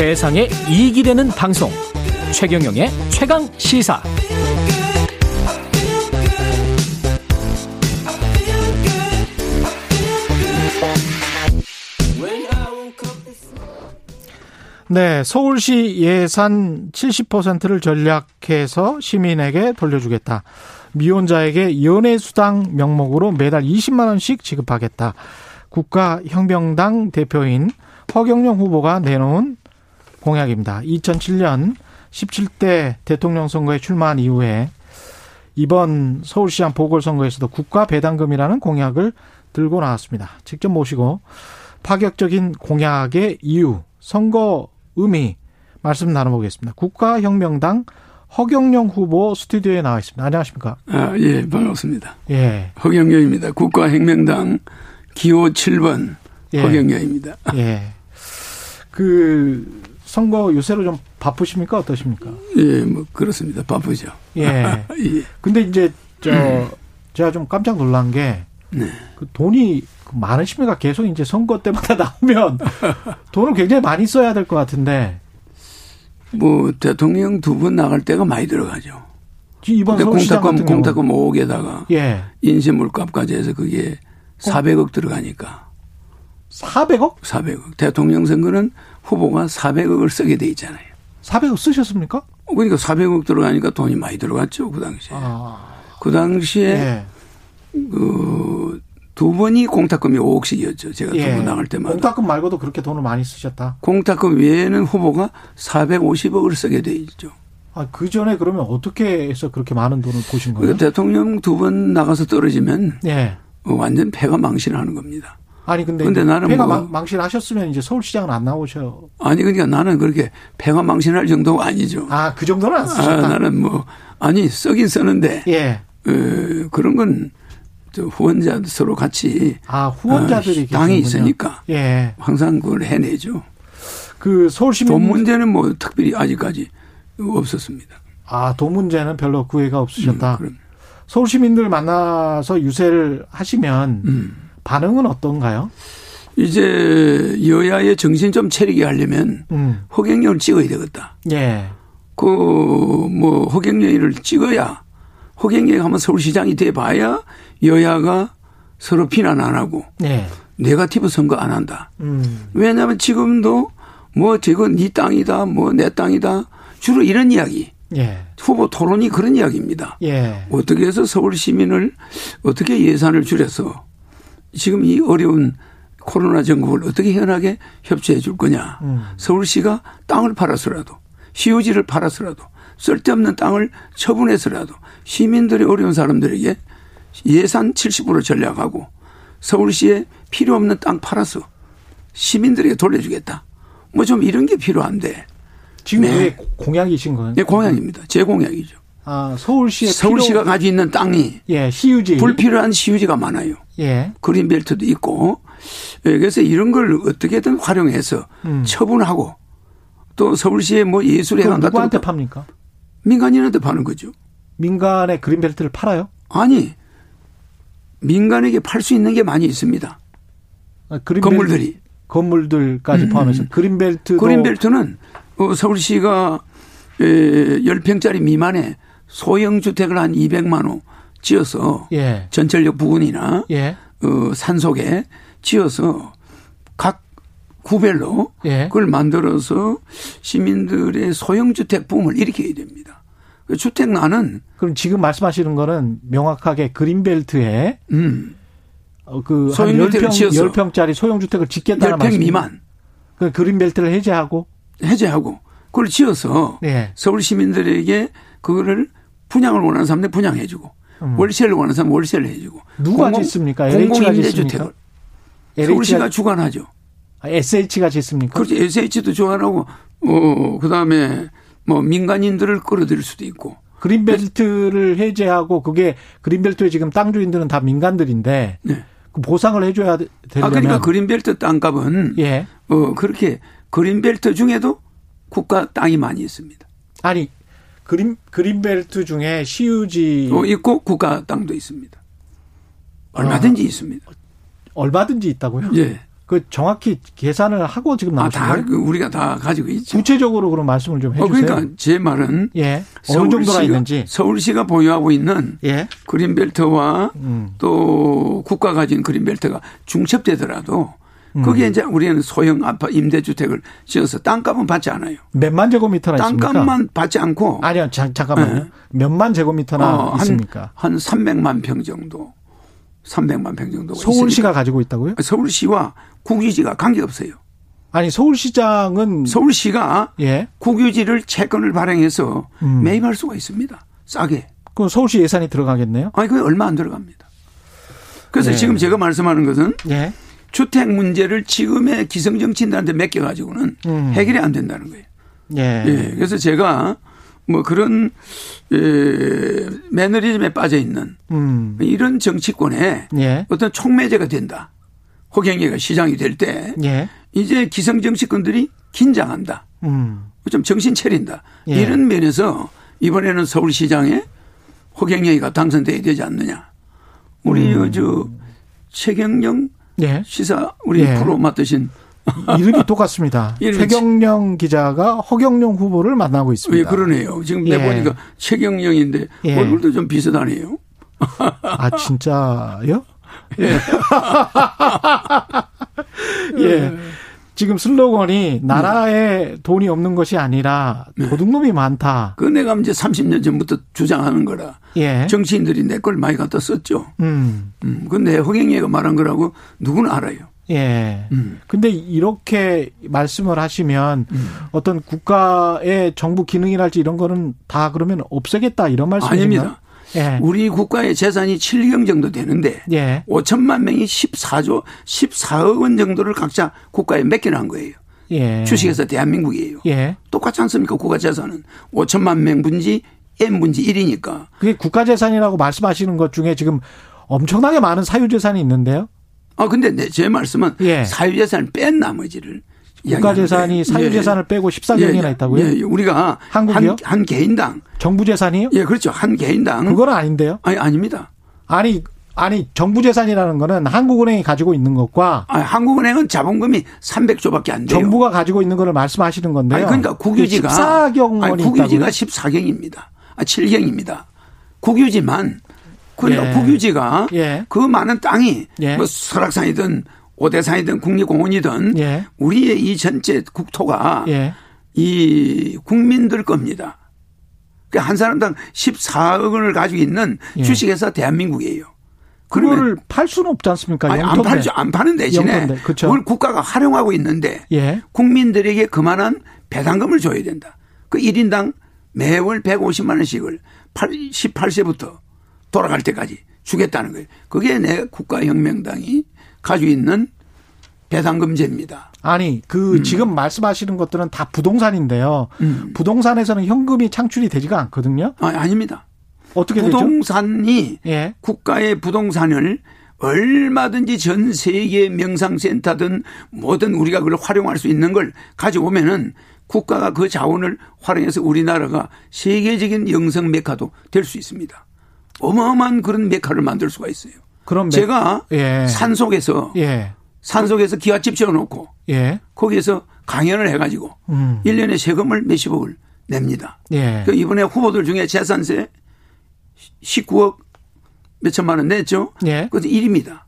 세상에 이익이 되는 방송 최경영의 최강 시사 네, 서울시 예산 70%를 전략해서 시민에게 돌려주겠다. 미혼자에게 연애수당 명목으로 매달 20만 원씩 지급하겠다. 국가 혁명당 대표인 허경영 후보가 내놓은 공약입니다. 2007년 17대 대통령 선거에 출마한 이후에 이번 서울시장 보궐선거에서도 국가 배당금이라는 공약을 들고 나왔습니다. 직접 모시고 파격적인 공약의 이유, 선거 의미 말씀 나눠보겠습니다. 국가혁명당 허경영 후보 스튜디오에 나와 있습니다. 안녕하십니까? 아, 예, 반갑습니다. 예. 허경영입니다. 국가혁명당 기호 7번 예. 허경영입니다. 예. 그 선거 요새로 좀 바쁘십니까? 어떠십니까? 예, 뭐 그렇습니다. 바쁘죠. 예. 예. 근데 이제 저 제가 좀 깜짝 놀란 게 네. 그 돈이 그 많으십니까? 계속 이제 선거 때마다 나오면 돈을 굉장히 많이 써야 될 것 같은데. 뭐 대통령 두 번 나갈 때가 많이 들어가죠. 이번 공탁금 공탁금 5억에다가 예. 인쇄 물값까지 해서 그게 400억 들어가니까. 400억? 400억. 대통령 선거는 후보가 400억을 쓰게 돼 있잖아요. 400억 쓰셨습니까? 그러니까 400억 들어가니까 돈이 많이 들어갔죠 그 당시에. 아. 그 당시에 예. 그 두 번이 공탁금이 5억씩이었죠. 제가 예. 두번 나갈 때마다. 공탁금 말고도 그렇게 돈을 많이 쓰셨다. 공탁금 외에는 후보가 450억을 쓰게 돼 있죠. 아, 그 전에 그러면 어떻게 해서 그렇게 많은 돈을 보신 거예요? 대통령 두 번 나가서 떨어지면 예. 완전 패가 망신하는 겁니다. 아니 근데, 근데 나는 폐가 뭐 망신하셨으면 이제 서울시장은 안 나오셔. 아니 그러니까 나는 그렇게 폐가 망신할 정도가 아니죠. 아 그 정도는 안 쓰셨다. 아, 나는 뭐 아니 쓰긴 쓰는데 예. 어, 그런 건 후원자 서로 같이 아 후원자들이 어, 당이 있으니까 예. 항상 그걸 해내죠. 그 서울시민 돈 문제는 뭐 특별히 아직까지 없었습니다. 아돈 문제는 별로 구애가 없으셨다. 음, 서울 시민들 만나서 유세를 하시면. 음. 반응은 어떤가요? 이제 여야의 정신 좀 차리게 하려면 음. 허경영을 찍어야 되겠다. 예. 그 뭐 허경영을 찍어야 허경영이 한번 서울시장이 돼 봐야 여야가 서로 비난 안 하고 예. 네가티브 선거 안 한다. 음. 왜냐하면 지금도 뭐 저거 네 땅이다, 뭐 내 땅이다 주로 이런 이야기. 예. 후보 토론이 그런 이야기입니다. 예. 어떻게 해서 서울 시민을 어떻게 예산을 줄여서 지금 이 어려운 코로나 정국을 어떻게 현하게 협조해 줄 거냐. 음. 서울시가 땅을 팔아서라도 시유지를 팔아서라도 쓸데없는 땅을 처분해서라도 시민들이 어려운 사람들에게 예산 70% 전략하고 서울시에 필요 없는 땅 팔아서 시민들에게 돌려주겠다. 뭐 좀 이런 게 필요한데. 지금 네. 공약이신 거예요? 네, 공약입니다. 제 공약이죠. 아, 서울시에 서울시가 가지고 있는 땅이 예, 시유지 불필요한 시유지가 많아요. 예. 그린벨트도 있고 예, 그래서 이런 걸 어떻게든 활용해서 음. 처분하고 또 서울시에 뭐 예술회관 같은 누구한테 팝니까? 민간인한테 파는 거죠. 민간에 그린벨트를 팔아요? 아니 민간에게 팔 수 있는 게 많이 있습니다. 아, 건물들이 건물들까지 음, 음. 포함해서 그린벨트 그린벨트는 어, 서울시가 10평짜리 미만의 소형 주택을 한 200만 호 지어서 예. 전철역 부근이나 예. 어, 산속에 지어서 각 구별로 예. 그걸 만들어서 시민들의 소형 주택 붐을 일으켜야 됩니다. 그 주택 난은 그럼 지금 말씀하시는 거는 명확하게 그린벨트에 음. 어, 그 소형 주택을 10평, 10평짜리 소형 주택을 짓겠다는 10평 미만. 그 그린벨트를 해제하고 해제하고 그걸 지어서 예. 서울 시민들에게 그거를 분양을 원하는 사람들 분양해주고 음. 월세를 원하는 사람 월세를 해주고 누가 공공, 짓습니까? 공공임대주택을 서울시가 주관하죠. 아, SH가 짓습니까? 그렇죠. SH도 주관하고 어 그다음에 뭐 민간인들을 끌어들일 수도 있고 그린벨트를 해제하고 그게 그린벨트에 지금 땅 주인들은 다 민간들인데 네. 그 보상을 해줘야 되려면 아 그러니까 그린벨트 땅값은 예. 어 그렇게 그린벨트 중에도 국가 땅이 많이 있습니다. 아니 그린 그린벨트 중에 시유지 어, 있고 국가 땅도 있습니다. 얼마든지 아, 있습니다. 얼마든지 있다고요? 예. 그 정확히 계산을 하고 지금 나오신 아, 거예요? 그 우리가 다 가지고 있죠. 구체적으로 그럼 말씀을 좀 해주세요. 어, 그러니까 제 말은 예. 어느 정도나 있는지 서울시가 보유하고 있는 예. 그린벨트와 음. 또 국가 가진 그린벨트가 중첩되더라도 음. 거기에 이제 우리는 소형 아파 임대주택을 지어서 땅값은 받지 않아요. 몇만 제곱미터나 있습니까? 땅값만 받지 않고. 아니요, 자, 잠깐만요. 네. 몇만 제곱미터나 어, 있습니까? 한, 한 300만 평 정도. 300만 평 정도. 서울시가 있으니까. 가지고 있다고요? 서울시와 국유지가 관계없어요. 아니 서울시장은 서울시가 예. 국유지를 채권을 발행해서 음. 매입할 수가 있습니다. 싸게. 그럼 서울시 예산이 들어가겠네요? 아니 그게 얼마 안 들어갑니다. 그래서 네. 지금 제가 말씀하는 것은 예. 주택 문제를 지금의 기성 정치인들한테 맡겨가지고는 음. 해결이 안 된다는 거예요. 예. 예. 그래서 제가 뭐 그런 에, 매너리즘에 빠져 있는 음. 이런 정치권에 예. 어떤 촉매제가 된다. 호경이가 시장이 될때 예. 이제 기성 정치권들이 긴장한다. 음. 좀 정신 차린다. 예. 이런 면에서 이번에는 서울시장에 호경영이가 당선돼야 되지 않느냐. 우리 음. 저 최경영 예. 시사 우리 예. 프로 맡으신 이름이 똑같습니다. 최경영 기자가 허경영 후보를 만나고 있습니다. 예, 그러네요. 지금 예. 내보니까 최경영인데 예. 얼굴도 좀 비슷하네요. 아 진짜요? 예. 예. 지금 슬로건이 나라에 돈이 없는 것이 아니라 네. 도둑놈이 많다. 그 내가 이제 30년 전부터 주장하는 거라. 예. 정치인들이 내 걸 많이 갖다 썼죠. 음. 음. 근데 허경영이가 말한 거라고 누구는 알아요. 예. 음. 근데 이렇게 말씀을 하시면 음. 어떤 국가의 정부 기능이랄지 이런 거는 다 그러면 없애겠다 이런 말씀이신가요? 아닙니다. 예. 우리 국가의 재산이 7경 정도 되는데 예. 5천만 명이 14조 14억 원 정도를 각자 국가에 맡겨놓은 거예요. 예. 주식에서 대한민국이에요. 예. 똑같지 않습니까? 국가 재산은 5천만 명 분지 n 분지 1이니까. 그게 국가 재산이라고 말씀하시는 것 중에 지금 엄청나게 많은 사유 재산이 있는데요. 아 근데 제 말씀은 예. 사유 재산을 뺀 나머지를 국가재산이 사유재산을 예. 빼고 14경이나 예. 있다고요? 예. 우리가 한국이요? 한, 한 개인당 정부 재산이요? 예, 그렇죠. 한 개인당 그건 아닌데요? 아니 아닙니다. 아니 아니 정부 재산이라는 거는 한국은행이 가지고 있는 것과 아니, 한국은행은 자본금이 300조밖에 안 돼요. 정부가 가지고 있는 거를 말씀하시는 건데요. 아니, 그러니까 국유지가 14경 원이 국유지가 14경입니다. 아, 7경입니다. 국유지만 그러니까 예. 국유지가 예. 그 많은 땅이 예. 뭐 설악산이든 오대산이든 국립공원이든 예. 우리의 이 전체 국토가 예. 이 국민들 겁니다. 그러니까 한 사람당 14억 원을 가지고 있는 예. 주식회사 대한민국이에요. 그거를 팔 수는 없지 않습니까? 아니, 안 팔죠. 안 파는 대신에 그렇죠. 그걸 국가가 활용하고 있는데 예. 국민들에게 그만한 배당금을 줘야 된다. 그 1인당 매월 150만 원씩을 18세부터 돌아갈 때까지 주겠다는 거예요. 그게 내 국가혁명당이 가지고 있는 배당금제입니다. 아니, 그 음. 지금 말씀하시는 것들은 다 부동산인데요. 음. 부동산에서는 현금이 창출이 되지가 않거든요. 아, 아닙니다. 어떻게 부동산이? 예. 국가의 부동산을 얼마든지 전 세계 명상센터든 뭐든 우리가 그걸 활용할 수 있는 걸 가져오면은 국가가 그 자원을 활용해서 우리나라가 세계적인 영성 메카도 될 수 있습니다. 어마어마한 그런 메카를 만들 수가 있어요. 그럼 제가 예. 산 속에서 예. 산 속에서 기와집 지어놓고 예. 거기에서 강연을 해가지고 음. 1년에 세금을 몇십억을 냅니다. 예. 그 이번에 후보들 중에 재산세 19억 몇천만 원 냈죠. 예. 그것도 1입니다.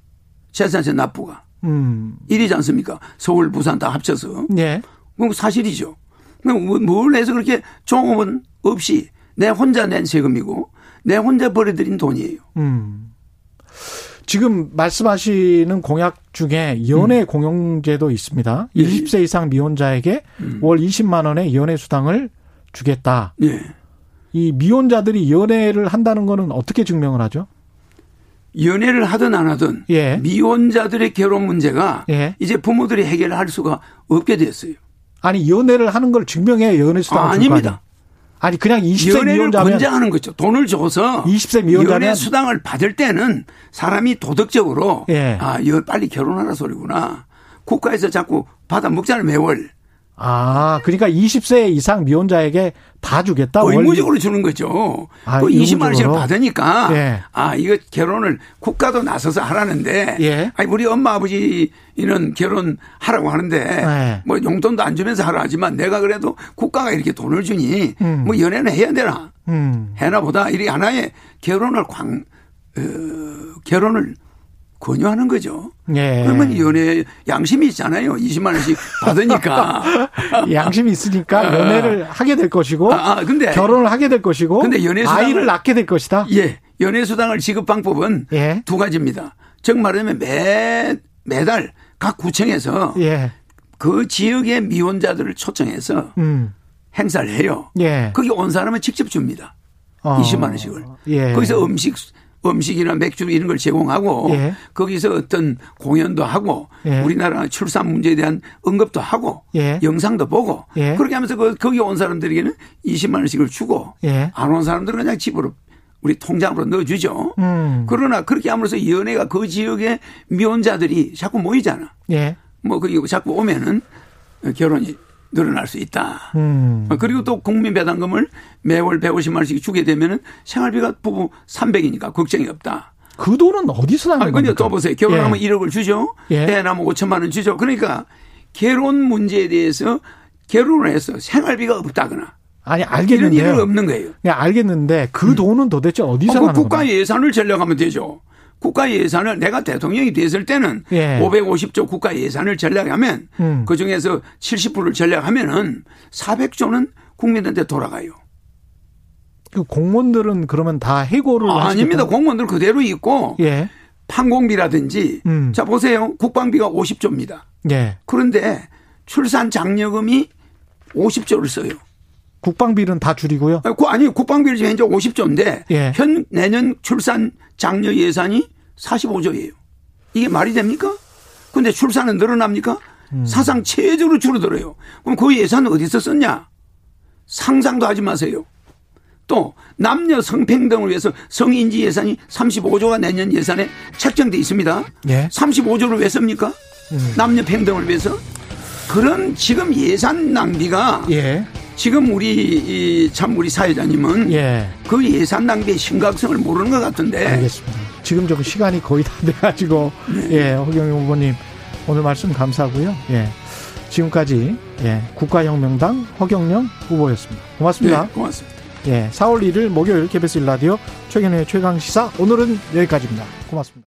재산세 납부가. 음. 1이지 않습니까? 서울, 부산 다 합쳐서. 예. 그건 사실이죠. 뭘 해서 그렇게 종업은 없이 내 혼자 낸 세금이고 내 혼자 벌어들인 돈이에요. 음. 지금 말씀하시는 공약 중에 연애 음. 공용제도 있습니다. 예. 20세 이상 미혼자에게 음. 월 20만 원의 연애 수당을 주겠다. 예. 이 미혼자들이 연애를 한다는 거는 어떻게 증명을 하죠? 연애를 하든 안 하든 예. 미혼자들의 결혼 문제가 예. 이제 부모들이 해결할 수가 없게 됐어요. 아니 연애를 하는 걸 증명해야 연애 수당을 아, 아닙니다. 아니 그냥 20세 연애를 미혼자면 권장하는 거죠. 돈을 줘서 20세 미혼자면 연애 수당을 받을 때는 사람이 도덕적으로 예. 아, 이거 빨리 결혼하라 소리구나. 국가에서 자꾸 받아 먹잖아요 매월. 아, 그러니까 20세 이상 미혼자에게 다 주겠다. 의무적으로 주는 거죠. 아, 그 20만 원씩 받으니까 예. 아 이거 결혼을 국가도 나서서 하라는데 예. 아니 우리 엄마 아버지는 결혼 하라고 하는데 예. 뭐 용돈도 안 주면서 하라 하지만 내가 그래도 국가가 이렇게 돈을 주니 음. 뭐 연애는 해야 되나 음. 해나 보다 이리 하나의 결혼을 광 어, 결혼을 권유하는 거죠. 예. 그러면 연애 양심이 있잖아요. 20만 원씩 받으니까. 양심이 있으니까 아. 연애를 하게 될 것이고 아, 아, 근데 결혼을 하게 될 것이고 근데 연애 아이를 낳게 될 것이다. 예. 연애 수당을 지급 방법은 예. 두 가지입니다. 즉 말하면 매 매달 각 구청에서 예. 그 지역의 미혼자들을 초청해서 음. 행사를 해요. 예. 거기 온 사람은 직접 줍니다. 어. 20만 원씩을. 예. 거기서 음식 음식이나 맥주 이런 걸 제공하고 예. 거기서 어떤 공연도 하고 예. 우리나라 출산 문제에 대한 언급도 하고 예. 영상도 보고 예. 그렇게 하면서 그 거기 온 사람들에게는 20만 원씩을 주고 예. 안온 사람들은 그냥 집으로 우리 통장으로 넣어주죠. 음. 그러나 그렇게 함으로써 연애가 그 지역의 미혼자들이 자꾸 모이잖아. 예. 뭐 그리고 자꾸 오면은 결혼이 늘어날 수 있다. 음. 그리고 또 국민 배당금을 매월 150만 원씩 주게 되면은 생활비가 부부 300이니까 걱정이 없다. 그 돈은 어디서 나는 거예요? 근데 또 보세요. 결혼하면 예. 1억을 주죠. 예. 애 낳으면 5천만 원 주죠. 그러니까 결혼 문제에 대해서 결혼을 해서 생활비가 없다거나 아니 알겠는데 이런 일은 없는 거예요. 예, 알겠는데 그 음. 돈은 도대체 어디서 어, 그 나는 국가? 예산을 전략하면 되죠. 국가 예산을 내가 대통령이 됐을 때는 예. 550조 국가 예산을 전략하면 음. 그 중에서 70%를 전략하면은 400조는 국민한테 돌아가요. 그 공무원들은 그러면 다 해고를 아, 아닙니다. 공무원들 그대로 있고 예. 판공비라든지 음. 자 보세요. 국방비가 50조입니다. 예. 그런데 출산 장려금이 50조를 써요. 국방비는 다 줄이고요. 아니 국방비를 지금 현재 50조인데 예. 현 내년 출산 장려 예산이 45조예요. 이게 말이 됩니까? 근데 출산은 늘어납니까? 음. 사상 최저로 줄어들어요. 그럼 그 예산은 어디서 썼냐? 상상도 하지 마세요. 또 남녀 성평등을 위해서 성인지 예산이 35조가 내년 예산에 책정돼 있습니다. 예. 35조를 왜 씁니까? 음. 남녀 평등을 위해서 그런 지금 예산 낭비가 예. 지금 우리 참 우리 사회자님은 예. 그 예산 낭비의 심각성을 모르는 것 같은데. 알겠습니다. 지금 좀 시간이 거의 다 돼가지고 네. 예 허경영 후보님 오늘 말씀 감사하고요. 예 지금까지 예 국가혁명당 허경영 후보였습니다. 고맙습니다. 네, 고맙습니다. 예 4월 1일 목요일 KBS 일라디오 최경영의 최강 시사 오늘은 여기까지입니다. 고맙습니다.